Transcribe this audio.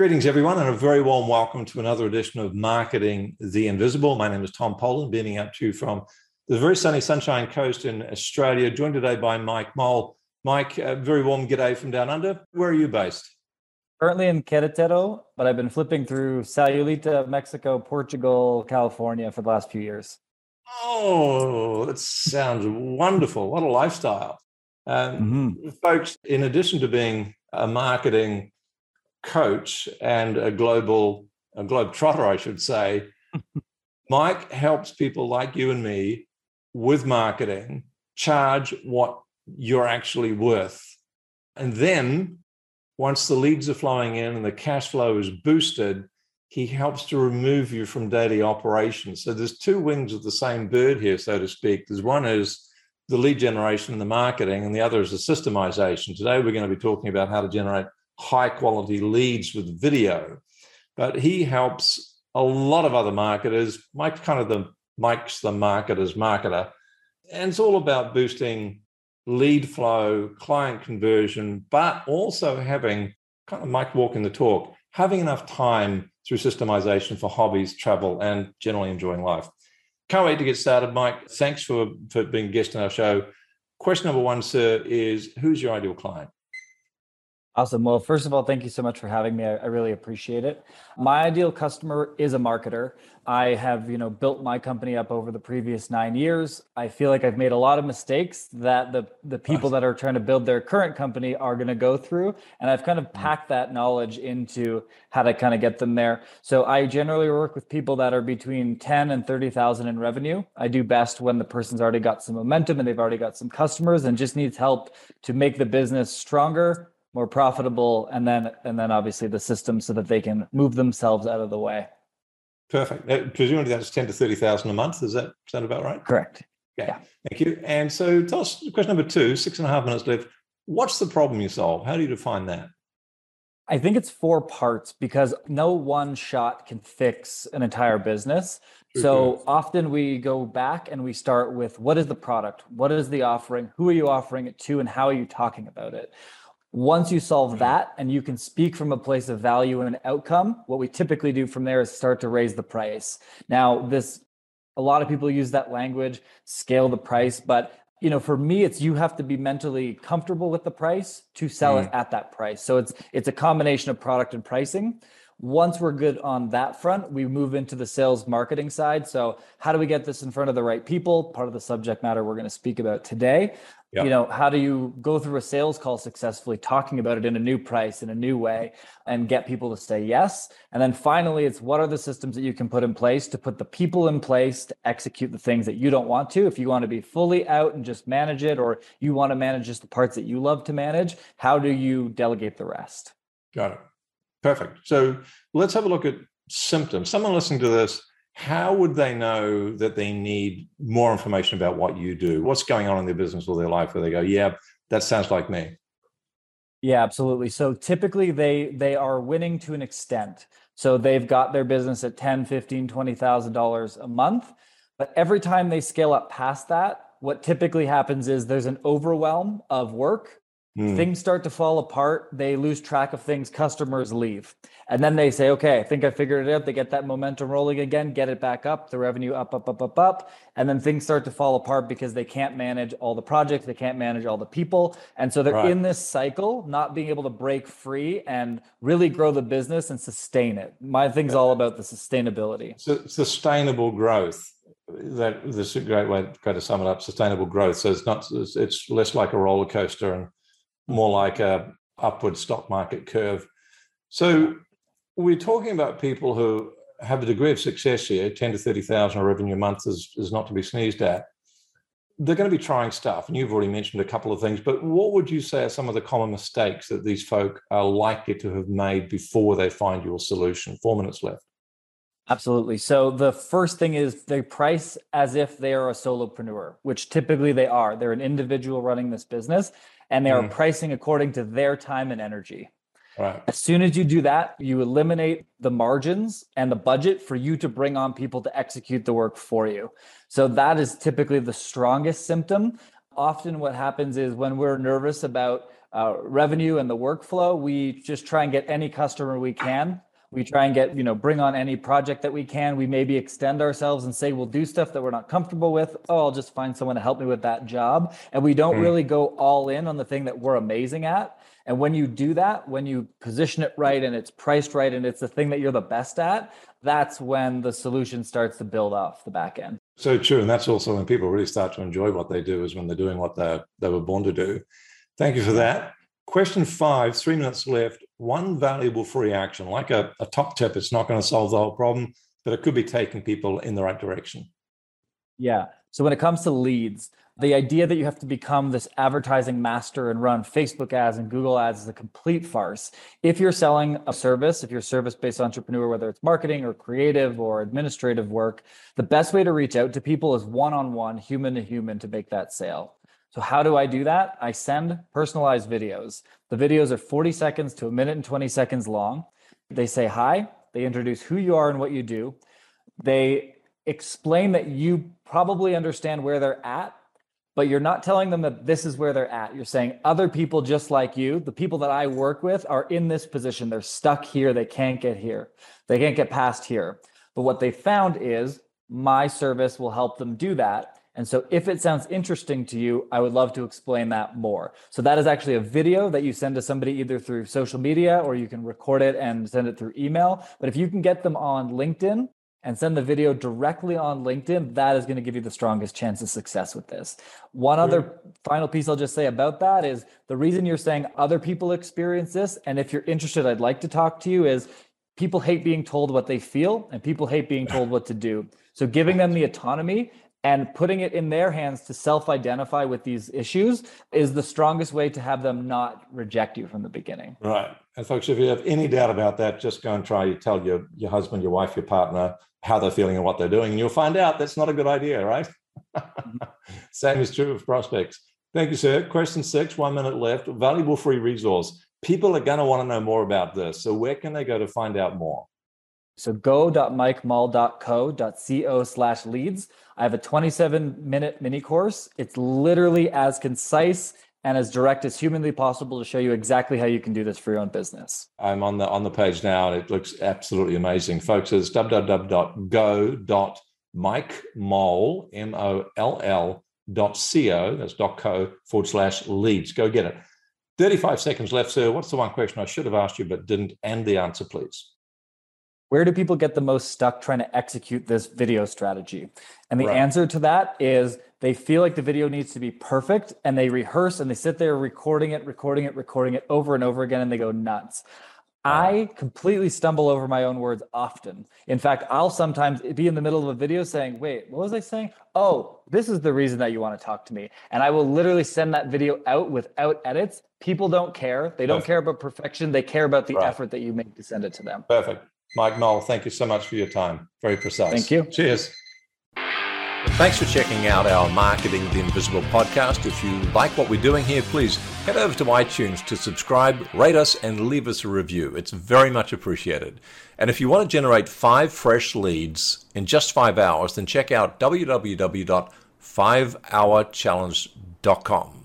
Greetings, everyone, and a very warm welcome to another edition of Marketing the Invisible. My name is Tom Poland, beaming up to you from the very sunny Sunshine Coast in Australia, joined today by Mike Moll. Mike, a very warm g'day from down under. Where are you based? Currently in Querétaro, but I've been flipping through Sayulita, Mexico, Portugal, California for the last few years. Oh, that sounds wonderful. What a lifestyle. Um, mm-hmm. Folks, in addition to being a marketing coach and a global a globe trotter, I should say, Mike helps people like you and me with marketing charge what you're actually worth. And then once the leads are flowing in and the cash flow is boosted, he helps to remove you from daily operations. So there's two wings of the same bird here, so to speak. There's one is the lead generation and the marketing, and the other is the systemization. Today we're going to be talking about how to generate high quality leads with video. But he helps a lot of other marketers. Mike's kind of the Mike's the marketer's marketer. And it's all about boosting lead flow, client conversion, but also having kind of Mike walking the talk, having enough time through systemization for hobbies, travel, and generally enjoying life. Can't wait to get started, Mike. Thanks for, for being a guest on our show. Question number one, sir, is who's your ideal client? Awesome. Well, first of all, thank you so much for having me. I, I, really appreciate it. My ideal customer is a marketer. I have, you know, built my company up over the previous nine years. I feel like I've made a lot of mistakes that the the people that are trying to build their current company are going to go through, and I've kind of mm. packed that knowledge into how to kind of get them there. So I generally work with people that are between ten and thirty thousand in revenue. I do best when the person's already got some momentum and they've already got some customers and just needs help to make the business stronger more profitable and then and then obviously the system so that they can move themselves out of the way perfect uh, presumably that's 10 to 30000 a month does that sound about right correct okay. yeah thank you and so tell us question number two six and a half minutes left what's the problem you solve how do you define that I think it's four parts because no one shot can fix an entire business. So often we go back and we start with what is the product? What is the offering? Who are you offering it to? And how are you talking about it? Once you solve that and you can speak from a place of value and outcome, what we typically do from there is start to raise the price. Now, this a lot of people use that language, scale the price, but you know, for me, it's you have to be mentally comfortable with the price to sell mm. it at that price. So it's it's a combination of product and pricing. Once we're good on that front, we move into the sales marketing side. So, how do we get this in front of the right people? Part of the subject matter we're going to speak about today. Yep. You know, how do you go through a sales call successfully, talking about it in a new price, in a new way, and get people to say yes? And then finally, it's what are the systems that you can put in place to put the people in place to execute the things that you don't want to? If you want to be fully out and just manage it, or you want to manage just the parts that you love to manage, how do you delegate the rest? Got it. Perfect. So let's have a look at symptoms. Someone listening to this, how would they know that they need more information about what you do? What's going on in their business or their life where they go, yeah, that sounds like me? Yeah, absolutely. So typically they they are winning to an extent. So they've got their business at 10, 15, 20,000 dollars a month, but every time they scale up past that, what typically happens is there's an overwhelm of work Mm. Things start to fall apart. They lose track of things. Customers leave. And then they say, okay, I think I figured it out. They get that momentum rolling again, get it back up, the revenue up, up, up, up, up. And then things start to fall apart because they can't manage all the projects. They can't manage all the people. And so they're right. in this cycle, not being able to break free and really grow the business and sustain it. My thing's all about the sustainability. So sustainable growth that this is a great way to, to sum it up sustainable growth so it's not it's less like a roller coaster and more like a upward stock market curve. So we're talking about people who have a degree of success here, 10 to 30,000 revenue a month is, is not to be sneezed at. They're going to be trying stuff, and you've already mentioned a couple of things, but what would you say are some of the common mistakes that these folk are likely to have made before they find your solution? Four minutes left. Absolutely. So the first thing is they price as if they are a solopreneur, which typically they are. They're an individual running this business and they are mm. pricing according to their time and energy. Right. As soon as you do that, you eliminate the margins and the budget for you to bring on people to execute the work for you. So that is typically the strongest symptom. Often what happens is when we're nervous about uh, revenue and the workflow. We just try and get any customer we can. We try and get, you know, bring on any project that we can. We maybe extend ourselves and say we'll do stuff that we're not comfortable with. Oh, I'll just find someone to help me with that job. And we don't mm. really go all in on the thing that we're amazing at. And when you do that, when you position it right and it's priced right and it's the thing that you're the best at, that's when the solution starts to build off the back end. So true. And that's also when people really start to enjoy what they do is when they're doing what they they were born to do. Thank you for that. Question five, three minutes left. One valuable free action, like a, a top tip. It's not going to solve the whole problem, but it could be taking people in the right direction. Yeah. So when it comes to leads, the idea that you have to become this advertising master and run Facebook ads and Google ads is a complete farce. If you're selling a service, if you're a service based entrepreneur, whether it's marketing or creative or administrative work, the best way to reach out to people is one on one, human to human to make that sale. So, how do I do that? I send personalized videos. The videos are 40 seconds to a minute and 20 seconds long. They say hi, they introduce who you are and what you do. They explain that you probably understand where they're at but you're not telling them that this is where they're at. You're saying other people just like you, the people that I work with are in this position. They're stuck here. They can't get here. They can't get past here. But what they found is my service will help them do that. And so if it sounds interesting to you, I would love to explain that more. So that is actually a video that you send to somebody either through social media or you can record it and send it through email. But if you can get them on LinkedIn, and send the video directly on LinkedIn, that is going to give you the strongest chance of success with this. One other final piece I'll just say about that is the reason you're saying other people experience this, and if you're interested, I'd like to talk to you, is people hate being told what they feel and people hate being told what to do. So giving them the autonomy and putting it in their hands to self-identify with these issues is the strongest way to have them not reject you from the beginning. Right. And folks, if you have any doubt about that, just go and try tell your your husband, your wife, your partner how they're feeling and what they're doing, and you'll find out that's not a good idea, right? Mm-hmm. Same is true of prospects. Thank you, sir. Question six, one minute left. Valuable free resource. People are going to want to know more about this. So where can they go to find out more? So go.mikemoll.co.co slash leads. I have a 27 minute mini course. It's literally as concise and as direct as humanly possible to show you exactly how you can do this for your own business. I'm on the on the page now and it looks absolutely amazing. Folks, it's www.go.mikemoll, M-O-L-L dot co, that's dot co forward slash leads. Go get it. 35 seconds left, sir. What's the one question I should have asked you but didn't? And the answer, please where do people get the most stuck trying to execute this video strategy? And the right. answer to that is they feel like the video needs to be perfect and they rehearse and they sit there recording it, recording it, recording it over and over again and they go nuts. I completely stumble over my own words often. In fact, I'll sometimes be in the middle of a video saying, Wait, what was I saying? Oh, this is the reason that you want to talk to me. And I will literally send that video out without edits. People don't care. They don't Perfect. care about perfection. They care about the right. effort that you make to send it to them. Perfect. Mike Moll, thank you so much for your time. Very precise. Thank you. Cheers. Thanks for checking out our Marketing the Invisible podcast. If you like what we're doing here, please head over to iTunes to subscribe, rate us, and leave us a review. It's very much appreciated. And if you want to generate five fresh leads in just five hours, then check out www.5hourchallenge.com.